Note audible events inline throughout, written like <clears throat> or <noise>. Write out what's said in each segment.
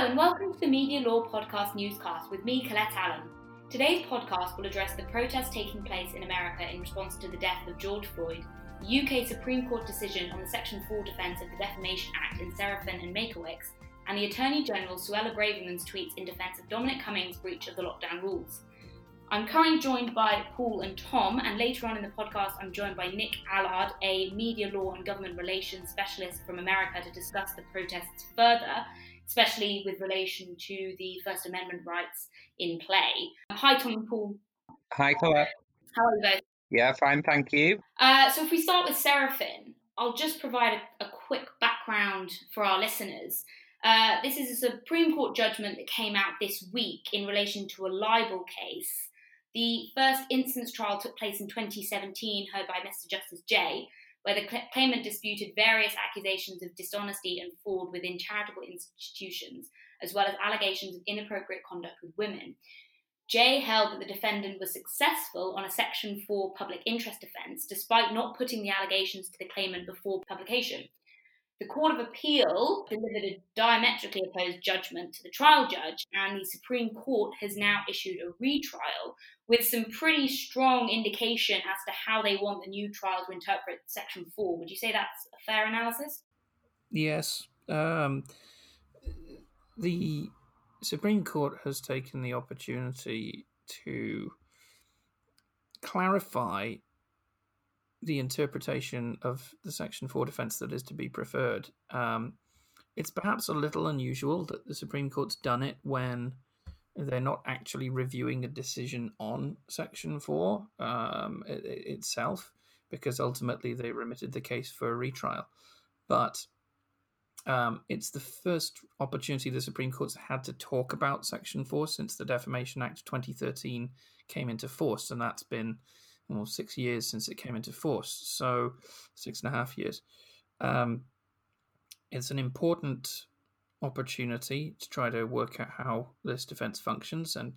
and welcome to the Media Law Podcast newscast with me, Colette Allen. Today's podcast will address the protests taking place in America in response to the death of George Floyd, the UK Supreme Court decision on the Section 4 defence of the Defamation Act in Serafin and Malkiewicz, and the Attorney General Suella Braverman's tweets in defence of Dominic Cummings' breach of the lockdown rules. I'm currently joined by Paul and Tom, and later on in the podcast, I'm joined by Nick Allard, a media law and government relations specialist from America, to discuss the protests further, especially with relation to the First Amendment rights in play. Hi, Tom and Paul. Hi, Colette. How are you guys? Yeah, fine, thank you. Uh, so, if we start with Serafin, I'll just provide a, a quick background for our listeners. Uh, this is a Supreme Court judgment that came out this week in relation to a libel case the first instance trial took place in 2017, heard by Mr. Justice Jay, where the claimant disputed various accusations of dishonesty and fraud within charitable institutions, as well as allegations of inappropriate conduct with women. Jay held that the defendant was successful on a Section 4 public interest defence, despite not putting the allegations to the claimant before publication. The Court of Appeal delivered a diametrically opposed judgment to the trial judge, and the Supreme Court has now issued a retrial with some pretty strong indication as to how they want the new trial to interpret Section 4. Would you say that's a fair analysis? Yes. Um, the Supreme Court has taken the opportunity to clarify the interpretation of the Section 4 defence that is to be preferred. Um, it's perhaps a little unusual that the Supreme Court's done it when they're not actually reviewing a decision on Section 4 um, it, itself, because ultimately they remitted the case for a retrial. But um, it's the first opportunity the Supreme Court's had to talk about Section 4 since the Defamation Act 2013 came into force, and that's been well, six years since it came into force, so six and a half years. Um, it's an important opportunity to try to work out how this defense functions. And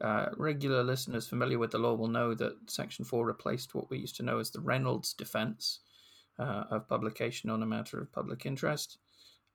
uh, regular listeners familiar with the law will know that Section 4 replaced what we used to know as the Reynolds defense uh, of publication on a matter of public interest.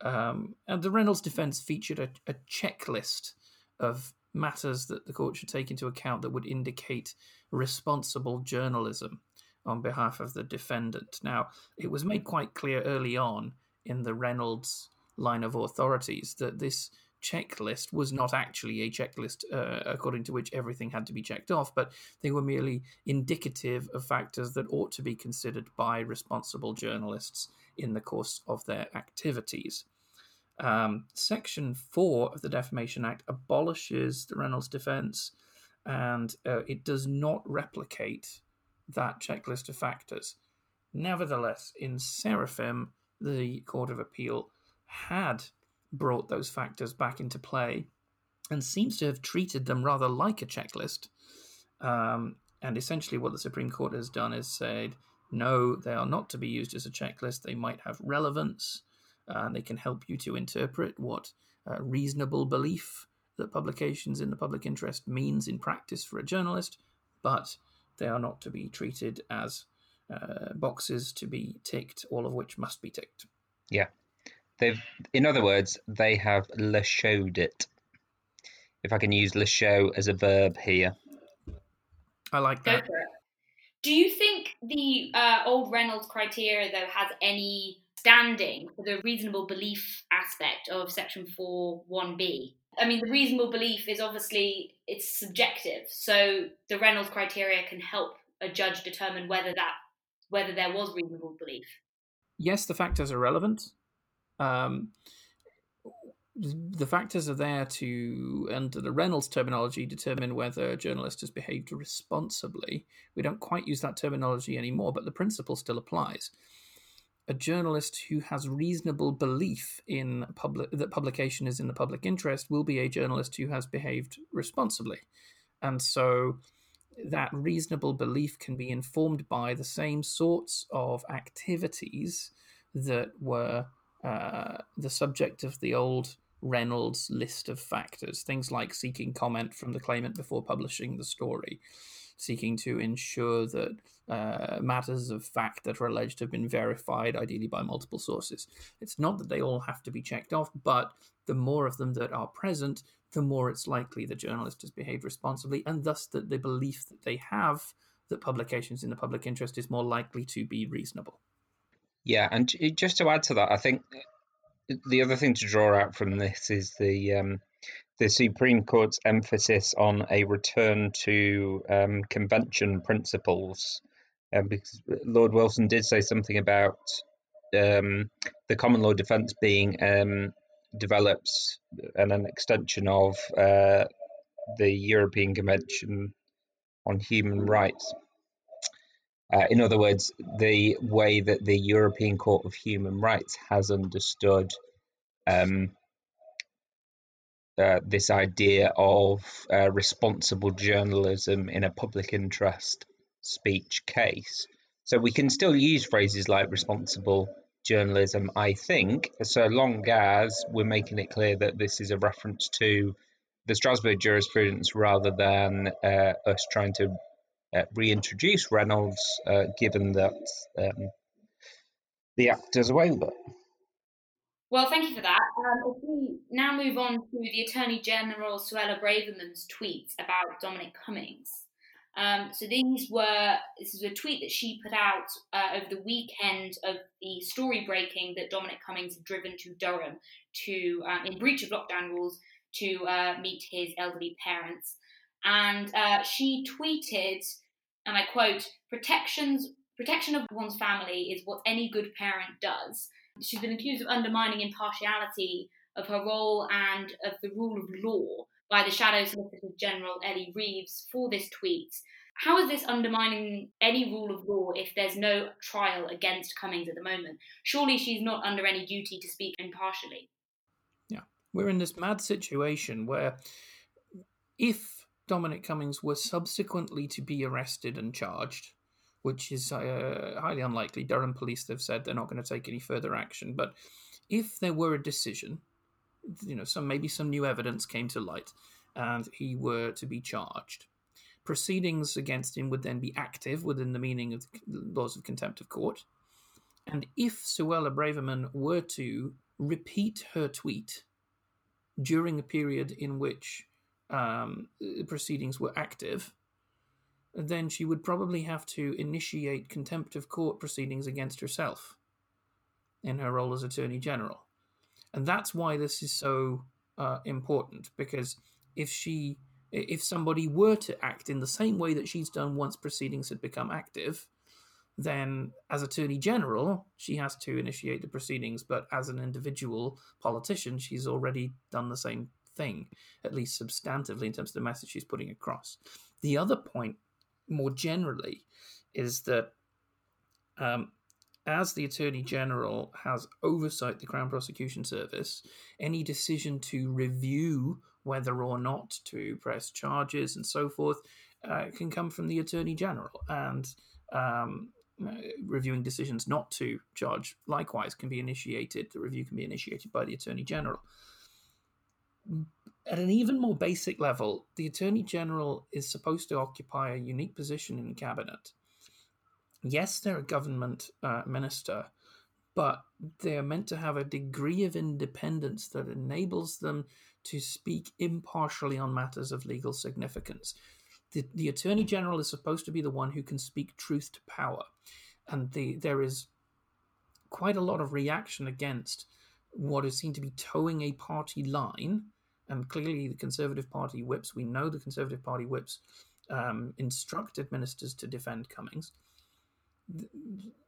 Um, and the Reynolds defense featured a, a checklist of matters that the court should take into account that would indicate responsible journalism on behalf of the defendant. Now, it was made quite clear early on in the Reynolds line of authorities that this checklist was not actually a checklist uh, according to which everything had to be checked off, but they were merely indicative of factors that ought to be considered by responsible journalists in the course of their activities. Um, Section 4 of the Defamation Act abolishes the Reynolds defense and uh, it does not replicate that checklist of factors. Nevertheless, in Serafin, the Court of Appeal had brought those factors back into play and seems to have treated them rather like a checklist. Um, and essentially, what the Supreme Court has done is said, no, they are not to be used as a checklist. They might have relevance, and they can help you to interpret what uh, reasonable belief that publications in the public interest means in practice for a journalist, but they are not to be treated as uh, boxes to be ticked, all of which must be ticked. Yeah. They've, in other words, they have Lachauxed it. If I can use Lachaux as a verb here. I like that. Do you think the uh, old Reynolds criteria, though, has any standing for the reasonable belief aspect of Section 4 1b? I mean, the reasonable belief is obviously it's subjective. So the Reynolds criteria can help a judge determine whether that whether there was reasonable belief. Yes, the factors are relevant. Um, the factors are there to, under the Reynolds terminology, determine whether a journalist has behaved responsibly. We don't quite use that terminology anymore, but the principle still applies a journalist who has reasonable belief in public that publication is in the public interest will be a journalist who has behaved responsibly. And so that reasonable belief can be informed by the same sorts of activities that were uh, the subject of the old Reynolds list of factors, things like seeking comment from the claimant before publishing the story, seeking to ensure that uh, matters of fact that are alleged have been verified, ideally by multiple sources. It's not that they all have to be checked off, but the more of them that are present, the more it's likely the journalist has behaved responsibly, and thus that the belief that they have that publications in the public interest is more likely to be reasonable. Yeah, and just to add to that, I think the other thing to draw out from this is the um, the Supreme Court's emphasis on a return to um, convention principles, um, because Lord Wilson did say something about um, the common law defence being um, developed and an extension of uh, the European Convention on Human Rights. Uh, in other words, the way that the European Court of Human Rights has understood um, uh, this idea of uh, responsible journalism in a public interest speech case. So we can still use phrases like responsible journalism, I think, so long as we're making it clear that this is a reference to the Strasbourg jurisprudence rather than uh, us trying to uh, reintroduce Reynolds, uh, given that um, the act does away with it. Well, thank you for that. Um, if we now move on to the Attorney General Suella Braverman's tweets about Dominic Cummings. Um, so these were this is a tweet that she put out uh, over the weekend of the story breaking that Dominic Cummings had driven to Durham to uh, in breach of lockdown rules to uh, meet his elderly parents, and uh, she tweeted and I quote, protections protection of one's family is what any good parent does. She's been accused of undermining impartiality of her role and of the rule of law by the Shadow Solicitor General Ellie Reeves for this tweet. How is this undermining any rule of law if there's no trial against Cummings at the moment? Surely she's not under any duty to speak impartially. Yeah, we're in this mad situation where if Dominic Cummings were subsequently to be arrested and charged, which is uh, highly unlikely. Durham police have said they're not going to take any further action. But if there were a decision, you know, some maybe some new evidence came to light, and he were to be charged, proceedings against him would then be active within the meaning of the laws of contempt of court. And if Suella Braverman were to repeat her tweet during a period in which um, proceedings were active, then she would probably have to initiate contempt of court proceedings against herself in her role as Attorney General. And that's why this is so uh, important because if she if somebody were to act in the same way that she's done once proceedings had become active, then as Attorney General, she has to initiate the proceedings. But as an individual politician, she's already done the same thing, at least substantively in terms of the message she's putting across. The other point, more generally, is that um, as the Attorney General has oversight the Crown Prosecution Service, any decision to review whether or not to press charges and so forth uh, can come from the Attorney General. And um, uh, reviewing decisions not to charge likewise can be initiated, the review can be initiated by the Attorney General at an even more basic level, the Attorney General is supposed to occupy a unique position in cabinet. Yes, they're a government uh, minister, but they're meant to have a degree of independence that enables them to speak impartially on matters of legal significance. The, the Attorney General is supposed to be the one who can speak truth to power. And the, there is quite a lot of reaction against what is seen to be towing a party line, and clearly the Conservative Party whips, we know the Conservative Party whips um, instructed ministers to defend Cummings. The,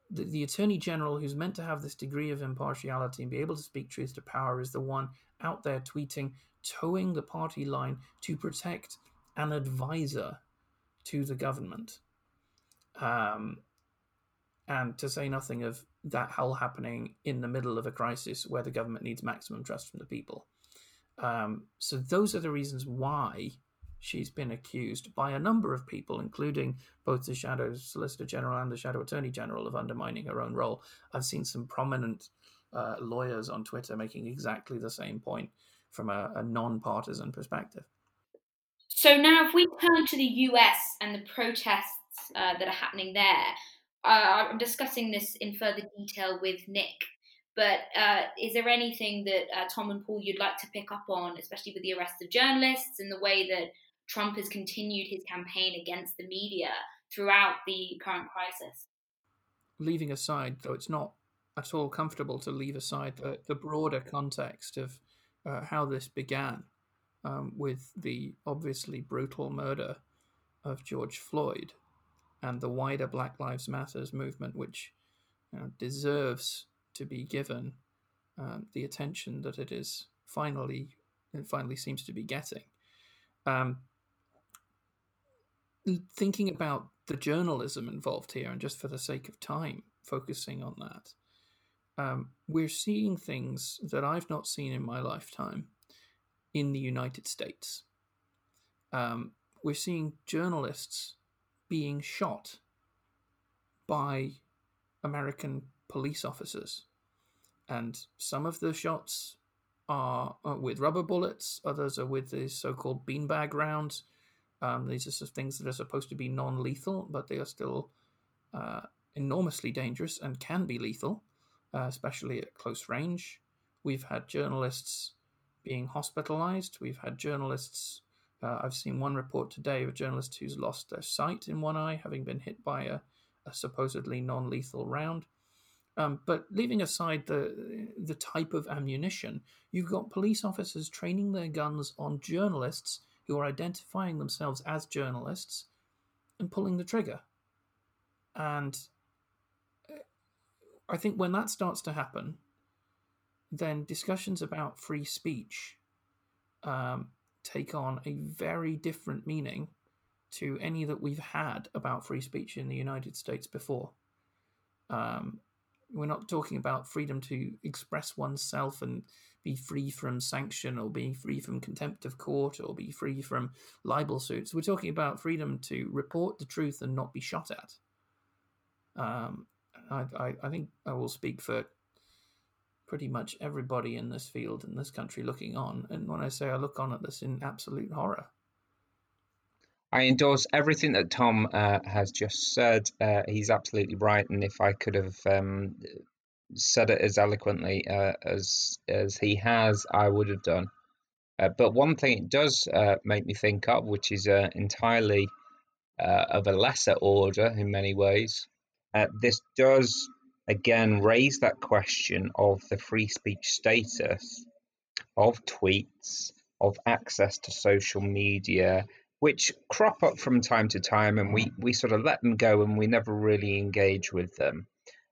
the, the, Attorney General, who's meant to have this degree of impartiality and be able to speak truth to power, is the one out there tweeting, towing the party line to protect an advisor to the government. Um, and to say nothing of that all happening in the middle of a crisis where the government needs maximum trust from the people. Um, so those are the reasons why she's been accused by a number of people, including both the Shadow Solicitor General and the Shadow Attorney General, of undermining her own role. I've seen some prominent uh, lawyers on Twitter making exactly the same point from a, a non-partisan perspective. So now, if we turn to the US and the protests uh, that are happening there, uh, I'm discussing this in further detail with Nick. But uh, is there anything that uh, Tom and Paul you'd like to pick up on, especially with the arrest of journalists and the way that Trump has continued his campaign against the media throughout the current crisis? Leaving aside, though it's not at all comfortable to leave aside the, the broader context of uh, how this began um, with the obviously brutal murder of George Floyd and the wider Black Lives Matters movement, which you know, deserves to be given um, the attention that it is finally it finally seems to be getting. Um, thinking about the journalism involved here, and just for the sake of time, focusing on that, um, we're seeing things that I've not seen in my lifetime in the United States. Um, we're seeing journalists being shot by American police officers. And some of the shots are with rubber bullets, others are with these so called beanbag rounds. Um, these are things that are supposed to be non lethal, but they are still uh, enormously dangerous and can be lethal, uh, especially at close range. We've had journalists being hospitalized. We've had journalists. Uh, I've seen one report today of a journalist who's lost their sight in one eye, having been hit by a, a supposedly non lethal round. Um, but leaving aside the the type of ammunition, you've got police officers training their guns on journalists who are identifying themselves as journalists and pulling the trigger. And uh, I think when that starts to happen, then discussions about free speech um, take on a very different meaning to any that we've had about free speech in the United States before. Um, we're not talking about freedom to express oneself and be free from sanction or be free from contempt of court or be free from libel suits. We're talking about freedom to report the truth and not be shot at. Um, I, I, I, think I will speak for pretty much everybody in this field in this country looking on. And when I say I look on at this in absolute horror. I endorse everything that Tom uh, has just said. Uh, he's absolutely right, and if I could have um, said it as eloquently uh, as as he has, I would have done. Uh, but one thing it does uh, make me think of, which is uh, entirely of a lesser order in many ways, this does again raise that question of the free speech status of tweets, of access to social media, which crop up from time to time and we, we sort of let them go and we never really engage with them.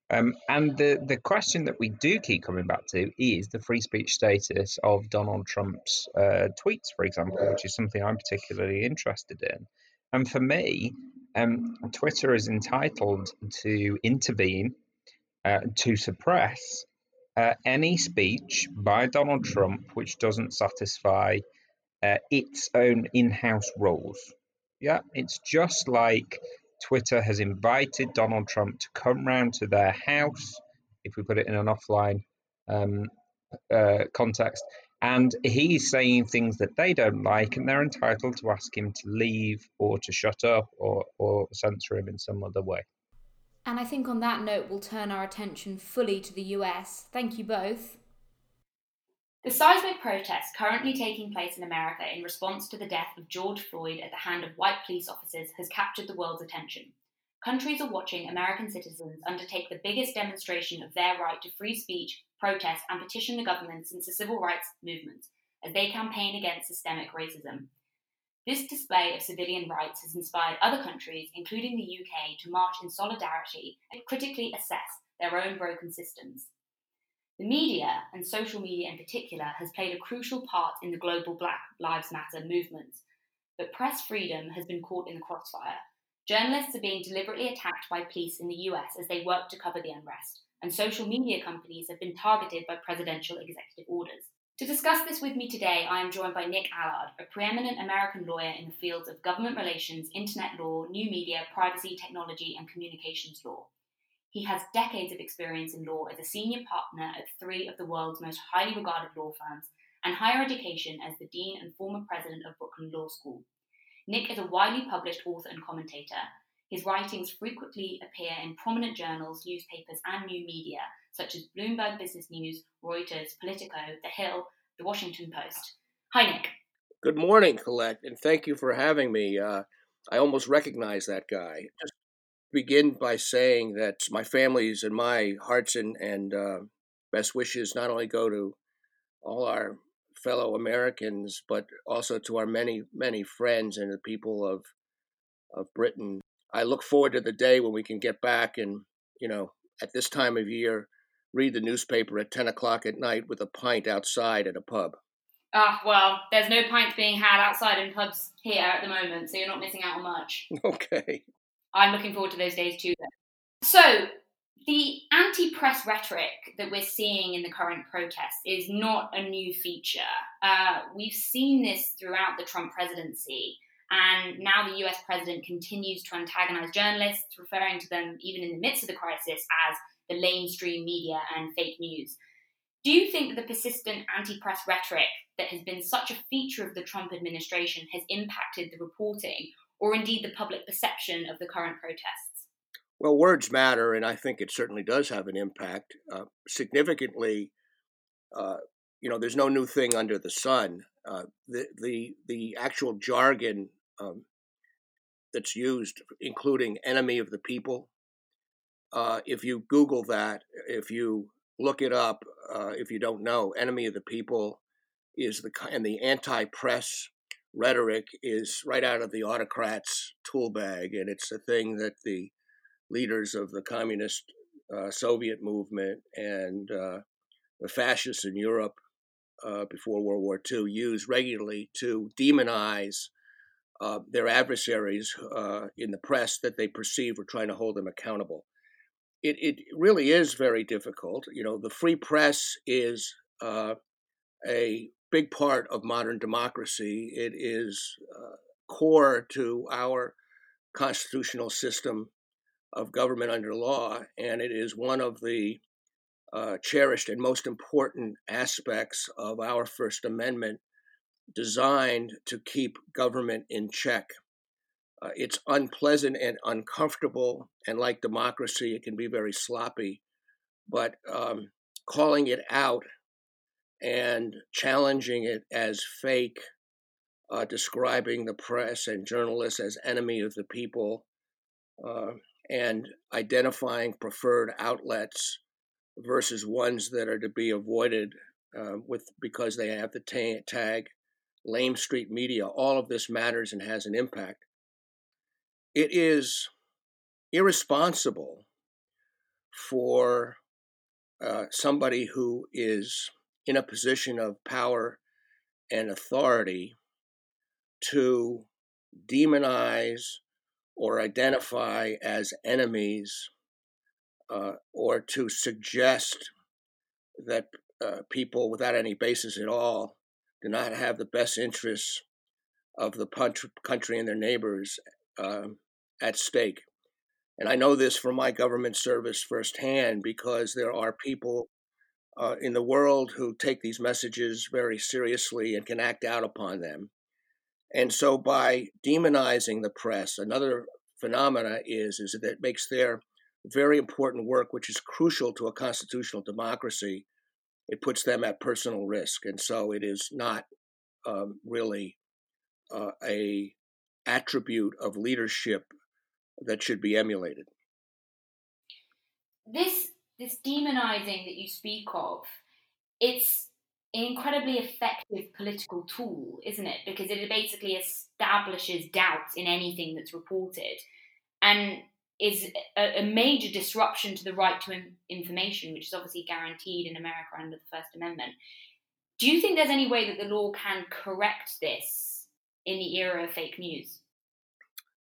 Um, and the, the question that we do keep coming back to is the free speech status of Donald Trump's uh, tweets, for example, which is something I'm particularly interested in. And for me, um, Twitter is entitled to intervene uh, to suppress uh, any speech by Donald Trump which doesn't satisfy uh, its own in house rules. Yeah, it's just like Twitter has invited Donald Trump to come round to their house, if we put it in an offline um, uh, context, and he's saying things that they don't like, and they're entitled to ask him to leave or to shut up or, or censor him in some other way. And I think on that note, we'll turn our attention fully to the US. Thank you both. The seismic protests currently taking place in America in response to the death of George Floyd at the hand of white police officers has captured the world's attention. Countries are watching American citizens undertake the biggest demonstration of their right to free speech, protest, and petition the government since the civil rights movement as they campaign against systemic racism. This display of civilian rights has inspired other countries, including the UK, to march in solidarity and critically assess their own broken systems. The media, and social media in particular, has played a crucial part in the global Black Lives Matter movement, but press freedom has been caught in the crossfire. Journalists are being deliberately attacked by police in the US as they work to cover the unrest, and social media companies have been targeted by presidential executive orders. To discuss this with me today, I am joined by Nick Allard, a preeminent American lawyer in the fields of government relations, internet law, new media, privacy, technology, and communications law. He has decades of experience in law as a senior partner at three of the world's most highly regarded law firms and higher education as the dean and former president of Brooklyn Law School. Nick is a widely published author and commentator. His writings frequently appear in prominent journals, newspapers, and new media, such as Bloomberg Business News, Reuters, Politico, The Hill, The Washington Post. Hi, Nick. Good morning, Colette, and thank you for having me. Uh, I almost recognize that guy. Just begin by saying that my family's and my hearts and, and uh, best wishes not only go to all our fellow Americans, but also to our many, many friends and the people of of Britain. I look forward to the day when we can get back and, you know, at this time of year, read the newspaper at 10 o'clock at night with a pint outside at a pub. Ah, well, there's no pints being had outside in pubs here at the moment, so you're not missing out on much. <laughs> Okay. I'm looking forward to those days too. So, the anti press rhetoric that we're seeing in the current protests is not a new feature. Uh, we've seen this throughout the Trump presidency, and now the US president continues to antagonize journalists, referring to them, even in the midst of the crisis, as the lamestream media and fake news. Do you think that the persistent anti press rhetoric that has been such a feature of the Trump administration has impacted the reporting or indeed the public perception of the current protests? Well, words matter, and I think it certainly does have an impact. Uh, significantly, uh, you know, there's no new thing under the sun. Uh, the the the actual jargon um, that's used, including "enemy of the people," uh, if you Google that, if you look it up, uh, if you don't know, "enemy of the people" is the and the anti-press rhetoric is right out of the autocrat's tool bag, and it's a thing that the leaders of the communist uh, Soviet movement and uh, the fascists in Europe uh, before World War II used regularly to demonize uh, their adversaries uh, in the press that they perceive were trying to hold them accountable. It, it really is very difficult. You know, the free press is uh, a big part of modern democracy. It is uh, core to our constitutional system of government under law, and it is one of the uh, cherished and most important aspects of our First Amendment designed to keep government in check. Uh, it's unpleasant and uncomfortable, and like democracy, it can be very sloppy. But um, calling it out and challenging it as fake, uh, describing the press and journalists as enemy of the people, uh, and identifying preferred outlets versus ones that are to be avoided uh, with because they have the ta- tag lame street media. All of this matters and has an impact. It is irresponsible for uh, somebody who is in a position of power and authority to demonize or identify as enemies uh, or to suggest that uh, people without any basis at all do not have the best interests of the country and their neighbors uh, at stake. And I know this from my government service firsthand because there are people uh, in the world who take these messages very seriously and can act out upon them. And so, by demonizing the press, another phenomena is is that it makes their very important work, which is crucial to a constitutional democracy, it puts them at personal risk, and so it is not um, really uh, a attribute of leadership that should be emulated. This this demonizing that you speak of, it's an incredibly effective political tool, isn't it? Because it basically establishes doubt in anything that's reported and is a, a major disruption to the right to information, which is obviously guaranteed in America under the First Amendment. Do you think there's any way that the law can correct this in the era of fake news?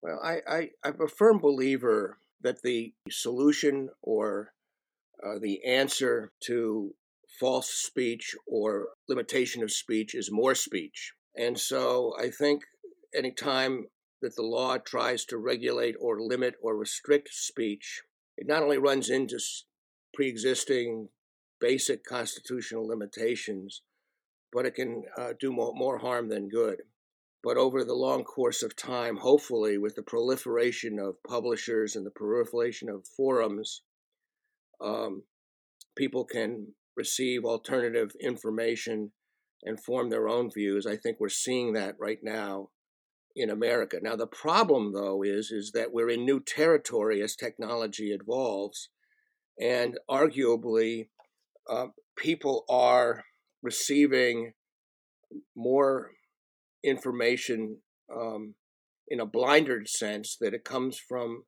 Well, I, I, I'm a firm believer that the solution or uh, the answer to false speech or limitation of speech is more speech. And so I think anytime that the law tries to regulate or limit or restrict speech, it not only runs into pre existing basic constitutional limitations, but it can uh, do more, more harm than good. but over the long course of time, hopefully, with the proliferation of publishers and the proliferation of forums, um, people can receive alternative information and form their own views. I think we're seeing that right now in America. Now the problem though is is that we're in new territory as technology evolves and arguably uh, people are receiving more information um, in a blinded sense that it comes from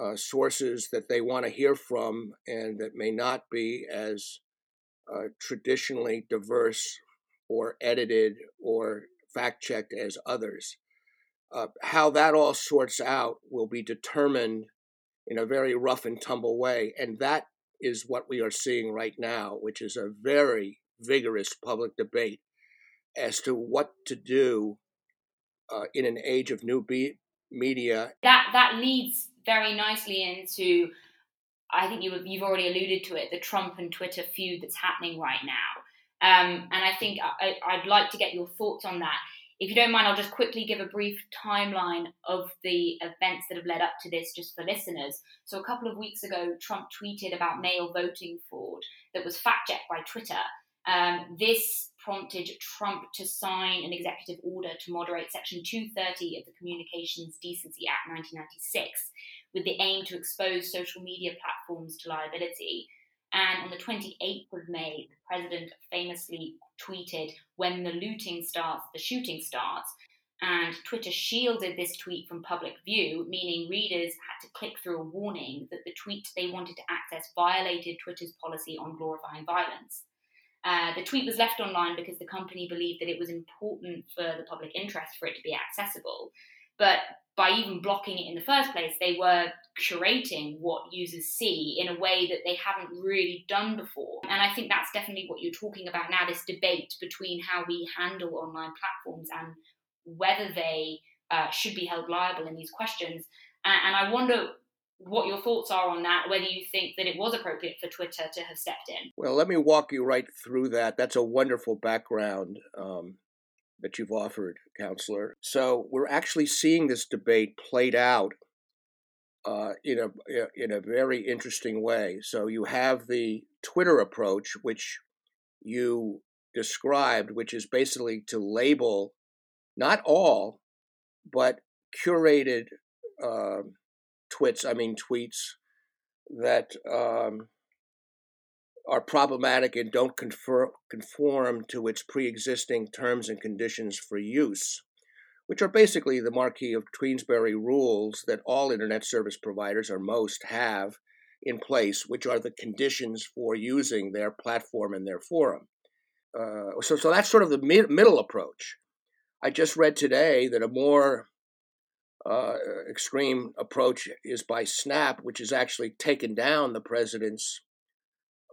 uh, sources that they want to hear from and that may not be as uh, traditionally diverse or edited or fact checked as others. Uh, how that all sorts out will be determined in a very rough and tumble way. And that is what we are seeing right now, which is a very vigorous public debate as to what to do uh, in an age of new be- media. That that leads very nicely into, I think you you've already alluded to it, the Trump and Twitter feud that's happening right now. Um, and I think I, I'd like to get your thoughts on that. If you don't mind, I'll just quickly give a brief timeline of the events that have led up to this, just for listeners. So, a couple of weeks ago, Trump tweeted about mail voting fraud that was fact checked by Twitter. Um, this prompted Trump to sign an executive order to moderate Section 230 of the Communications Decency Act 1996, with the aim to expose social media platforms to liability. And on the 28th of May, the president famously tweeted, When the looting starts, the shooting starts. And Twitter shielded this tweet from public view, meaning readers had to click through a warning that the tweet they wanted to access violated Twitter's policy on glorifying violence. Uh, the tweet was left online because the company believed that it was important for the public interest for it to be accessible. But by even blocking it in the first place, they were curating what users see in a way that they haven't really done before. And I think that's definitely what you're talking about now this debate between how we handle online platforms and whether they uh, should be held liable in these questions. And, and I wonder what your thoughts are on that, whether you think that it was appropriate for Twitter to have stepped in. Well, let me walk you right through that. That's a wonderful background. Um, that you've offered, counselor. So we're actually seeing this debate played out uh, in a in a very interesting way. So you have the Twitter approach, which you described, which is basically to label not all, but curated uh, twits. I mean tweets that um, are problematic and don't confer, conform to its pre existing terms and conditions for use, which are basically the Marquis of Queensberry rules that all Internet service providers, or most, have in place, which are the conditions for using their platform and their forum. Uh, so, so that's sort of the mid- middle approach. I just read today that a more uh, extreme approach is by Snap, which has actually taken down the president's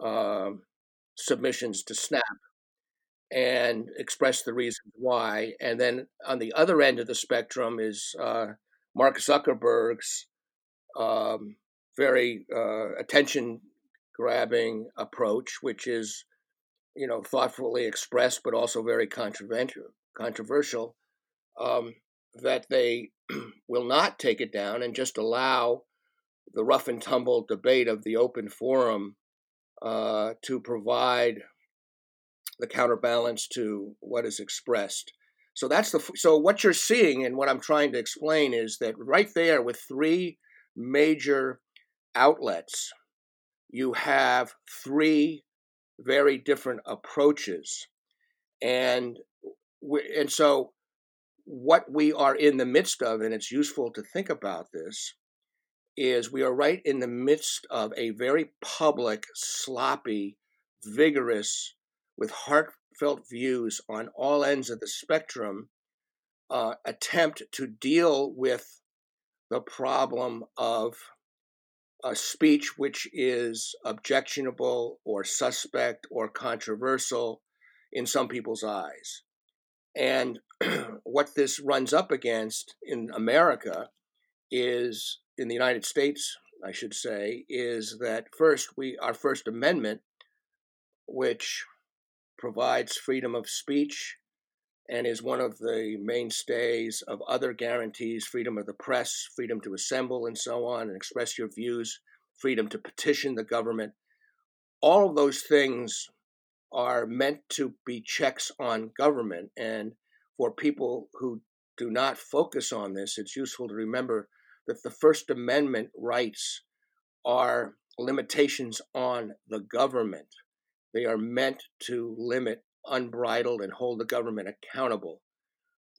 uh, submissions to SNAP and expressed the reasons why. And then on the other end of the spectrum is uh, Mark Zuckerberg's um, very uh, attention grabbing approach, which is, you know, thoughtfully expressed but also very controversial. Controversial um, that they <clears throat> will not take it down and just allow the rough and tumble debate of the open forum uh, to provide the counterbalance to what is expressed. So that's the so what you're seeing and what I'm trying to explain is that right there with three major outlets, you have three very different approaches, and and so what we are in the midst of, and it's useful to think about this, is we are right in the midst of a very public, sloppy, vigorous, with heartfelt views on all ends of the spectrum uh, attempt to deal with the problem of a speech which is objectionable or suspect or controversial in some people's eyes. And <clears throat> what this runs up against in America is in the United States, I should say, is that first we our First Amendment, which provides freedom of speech and is one of the mainstays of other guarantees freedom of the press, freedom to assemble, and so on, and express your views, freedom to petition the government. All of those things are meant to be checks on government. And for people who do not focus on this, it's useful to remember that the First Amendment rights are limitations on the government. They are meant to limit unbridled and hold the government accountable.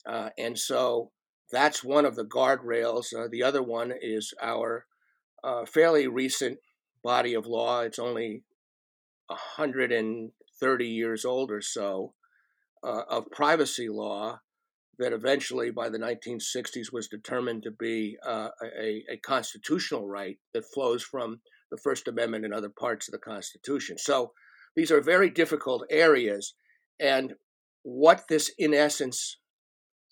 Uh, and so that's one of the guardrails. Uh, the other one is our uh, fairly recent body of law. It's only 130 years old or so uh, of privacy law that eventually, by the 1960s, was determined to be uh, a, a constitutional right that flows from the First Amendment and other parts of the Constitution. So these are very difficult areas. And what this, in essence,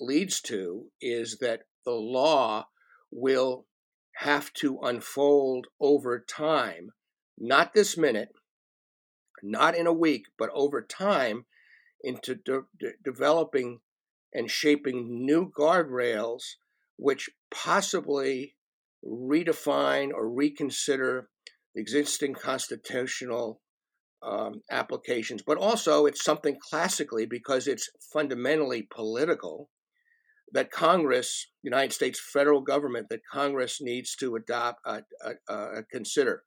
leads to is that the law will have to unfold over time, not this minute, not in a week, but over time, into de- de- developing and shaping new guardrails which possibly redefine or reconsider existing constitutional um, applications, but also it's something classically because it's fundamentally political that Congress, United States federal government, that Congress needs to adopt, uh, uh, uh, consider.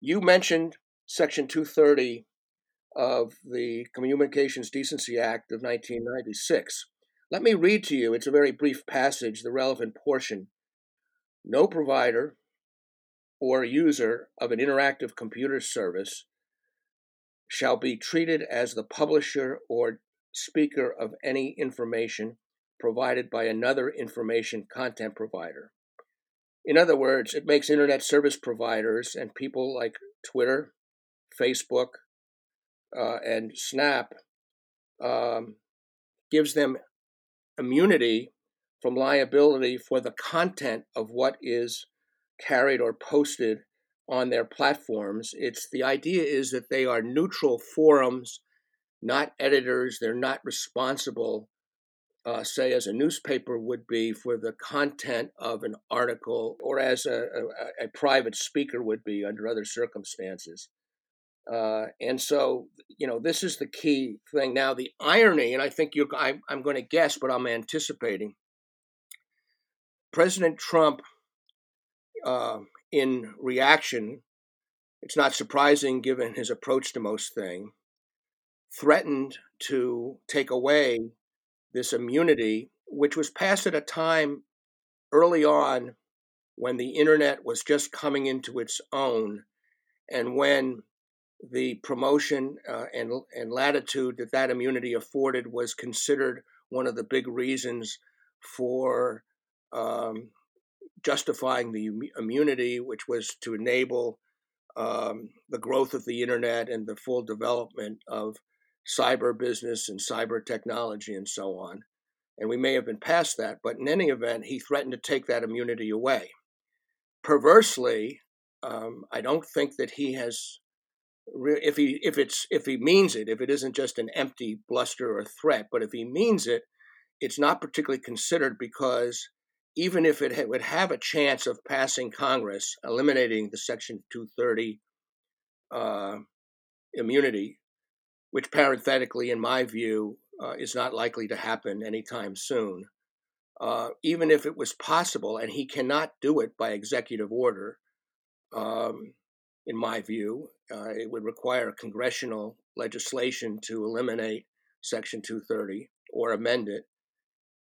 You mentioned Section 230 of the Communications Decency Act of 1996. Let me read to you, it's a very brief passage, the relevant portion. No provider or user of an interactive computer service shall be treated as the publisher or speaker of any information provided by another information content provider. In other words, it makes internet service providers and people like Twitter, Facebook, uh, and Snap um, gives them immunity from liability for the content of what is carried or posted on their platforms. It's the idea is that they are neutral forums, not editors. They're not responsible, uh, say, as a newspaper would be for the content of an article, or as a, a, a private speaker would be under other circumstances. Uh, and so, you know, this is the key thing. Now, the irony, and I think you, I, I'm going to guess, but I'm anticipating. President Trump, uh, in reaction, it's not surprising given his approach to most things, threatened to take away this immunity, which was passed at a time early on when the internet was just coming into its own and when the promotion uh, and, and latitude that that immunity afforded was considered one of the big reasons for um, justifying the immunity, which was to enable um, the growth of the internet and the full development of cyber business and cyber technology and so on. And we may have been past that, but in any event, he threatened to take that immunity away. Perversely, um, I don't think that he has if he if it's if he means it, if it isn't just an empty bluster or threat, but if he means it, it's not particularly considered because even if it would have a chance of passing Congress, eliminating the Section 230 uh, immunity, which parenthetically, in my view, uh, is not likely to happen anytime soon. Uh, even if it was possible, and he cannot do it by executive order, um, in my view. Uh, it would require congressional legislation to eliminate Section 230 or amend it.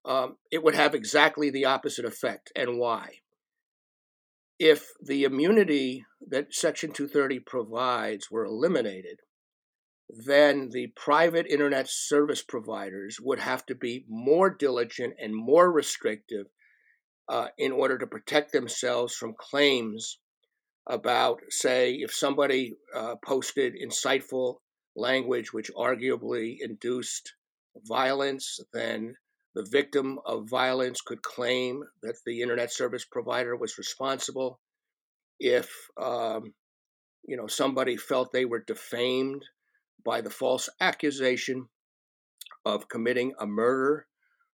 Um, it would have exactly the opposite effect. And why? If the immunity that Section 230 provides were eliminated, then the private internet service providers would have to be more diligent and more restrictive uh, in order to protect themselves from claims about, say, if somebody uh, posted inciteful language which arguably induced violence, then the victim of violence could claim that the internet service provider was responsible. If um, you know somebody felt they were defamed by the false accusation of committing a murder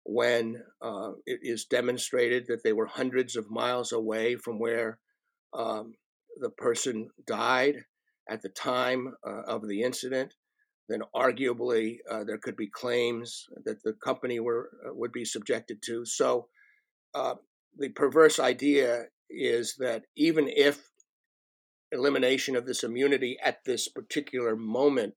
when uh, it is demonstrated that they were hundreds of miles away from where um, the person died at the time uh, of the incident, then arguably uh, there could be claims that the company were uh, would be subjected to. So uh, the perverse idea is that even if elimination of this immunity at this particular moment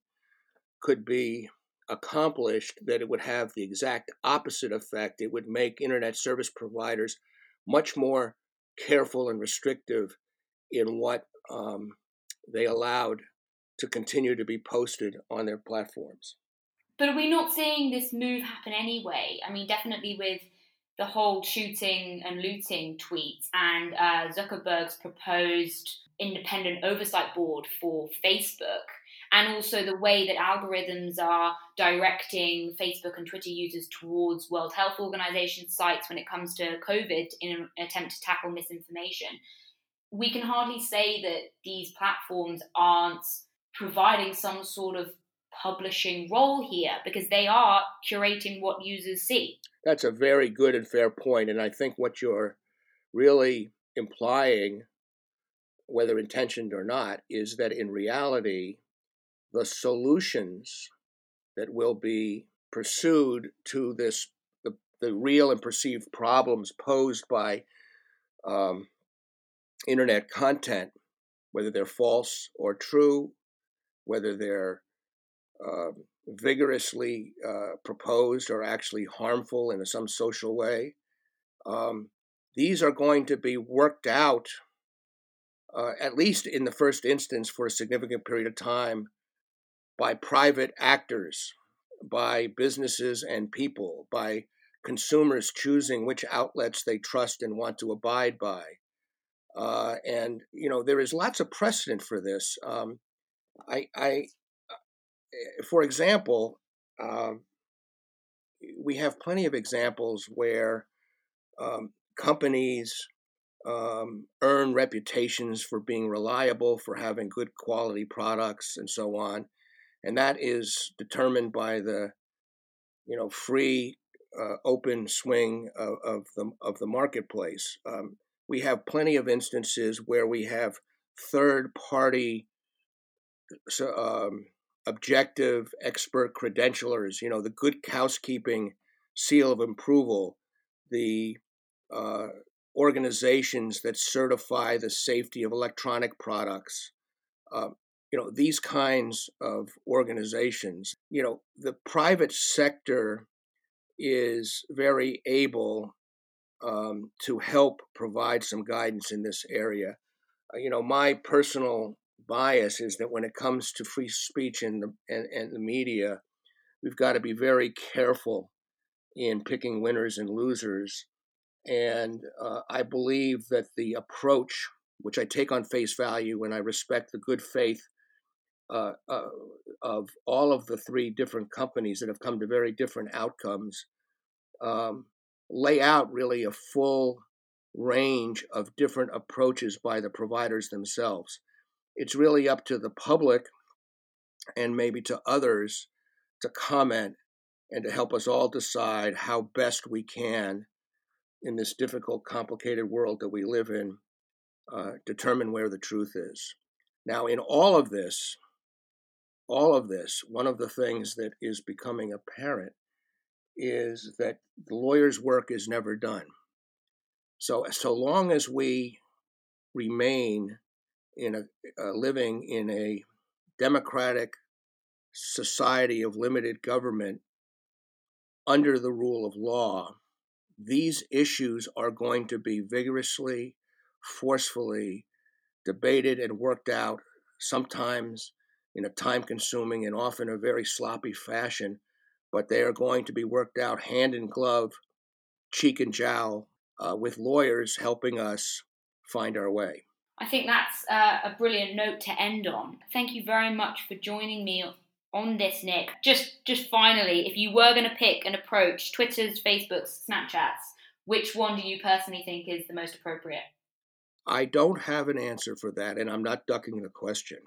could be accomplished, that it would have the exact opposite effect. It would make internet service providers much more careful and restrictive in what um, they allowed to continue to be posted on their platforms. But are we not seeing this move happen anyway? I mean, definitely with the whole shooting and looting tweets and uh, Zuckerberg's proposed independent oversight board for Facebook, and also the way that algorithms are directing Facebook and Twitter users towards World Health Organization sites when it comes to COVID in an attempt to tackle misinformation. We can hardly say that these platforms aren't providing some sort of publishing role here because they are curating what users see. That's a very good and fair point, and I think what you're really implying, whether intentioned or not, is that in reality, the solutions that will be pursued to this the, the real and perceived problems posed by um, internet content, whether they're false or true, whether they're uh, vigorously uh, proposed or actually harmful in some social way. Um, these are going to be worked out, uh, at least in the first instance, for a significant period of time by private actors, by businesses and people, by consumers choosing which outlets they trust and want to abide by. Uh, and you know there is lots of precedent for this. Um, I, I Eh, for example, um, we have plenty of examples where um, companies um, earn reputations for being reliable, for having good quality products, and so on, and that is determined by the, you know, free, uh, open swing of, of, the of the marketplace. We have plenty of instances where we have third party um, objective expert credentialers, you know, the good housekeeping seal of approval, the uh, organizations that certify the safety of electronic products, uh, you know, these kinds of organizations. You know, the private sector is very able um, to help provide some guidance in this area. Uh, you know, my personal bias is that when it comes to free speech and the, and, and the media, we've got to be very careful in picking winners and losers. And uh, I believe that the approach, which I take on face value and I respect the good faith uh, uh, of all of the three different companies that have come to very different outcomes, um, lay out really a full range of different approaches by the providers themselves it's really up to the public and maybe to others to comment and to help us all decide how best we can in this difficult, complicated world that we live in, uh, determine where the truth is. Now, in all of this, all of this, one of the things that is becoming apparent is that the lawyer's work is never done. So, so long as we remain in a uh, living in a democratic society of limited government under the rule of law, these issues are going to be vigorously, forcefully debated and worked out, sometimes in a time consuming and often a very sloppy fashion, but they are going to be worked out hand in glove, cheek and jowl, uh, with lawyers helping us find our way. I think that's uh, a brilliant note to end on. Thank you very much for joining me on this, Nick. Just, just finally, if you were going to pick an approach, Twitter's, Facebook's, Snapchat's, which one do you personally think is the most appropriate? I don't have an answer for that, and I'm not ducking the question.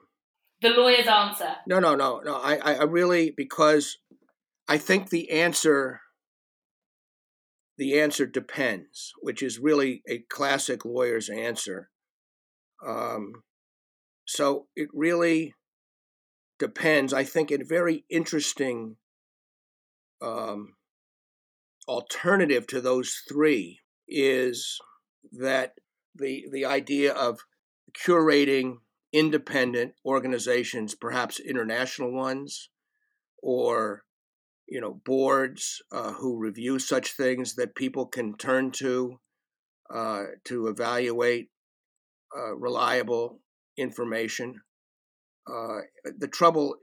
The lawyer's answer. No, no, no, no. I, I really because I think the answer the answer depends, which is really a classic lawyer's answer. Um, so it really depends. I think a very interesting um, alternative to those three is that the the idea of curating independent organizations, perhaps international ones, or you know boards uh, who review such things that people can turn to uh, to evaluate uh, reliable information. Uh, the trouble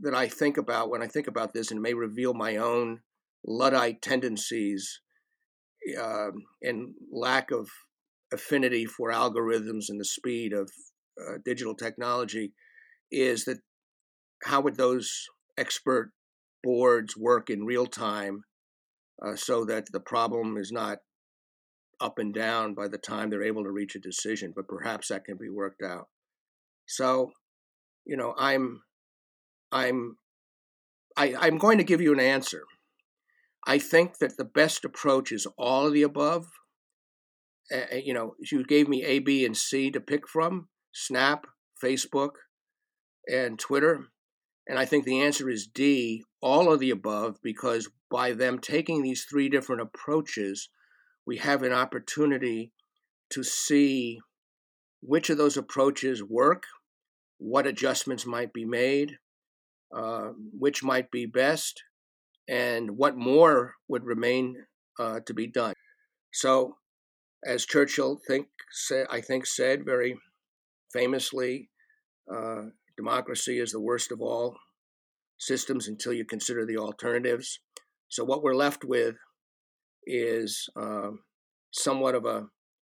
that I think about when I think about this, and may reveal my own luddite tendencies um, and lack of affinity for algorithms and the speed of uh, digital technology, is that how would those expert boards work in real time uh, so that the problem is not up and down by the time they're able to reach a decision, but perhaps that can be worked out. So, you know, I'm, I'm, I, I'm going to give you an answer. I think that the best approach is all of the above. Uh, you know, you gave me A, B, and C to pick from: Snap, Facebook, and Twitter. And I think the answer is D, all of the above, because by them taking these three different approaches, we have an opportunity to see which of those approaches work, what adjustments might be made, uh, which might be best, and what more would remain uh, to be done. So, as Churchill think, say, I think said very famously, uh, democracy is the worst of all systems until you consider the alternatives. So, what we're left with is um, somewhat of a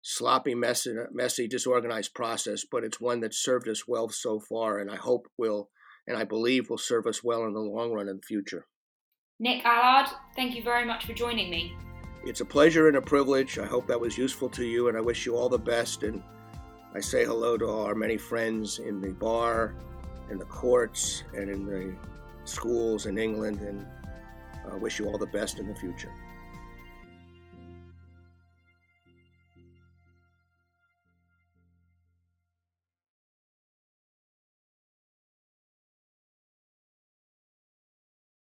sloppy, messy, messy, disorganized process, but it's one that's served us well so far, and I hope will, and I believe will serve us well in the long run in the future. Nick Allard, thank you very much for joining me. It's a pleasure and a privilege. I hope that was useful to you, and I wish you all the best. And I say hello to our many friends in the bar, in the courts, and in the schools in England, and I wish you all the best in the future.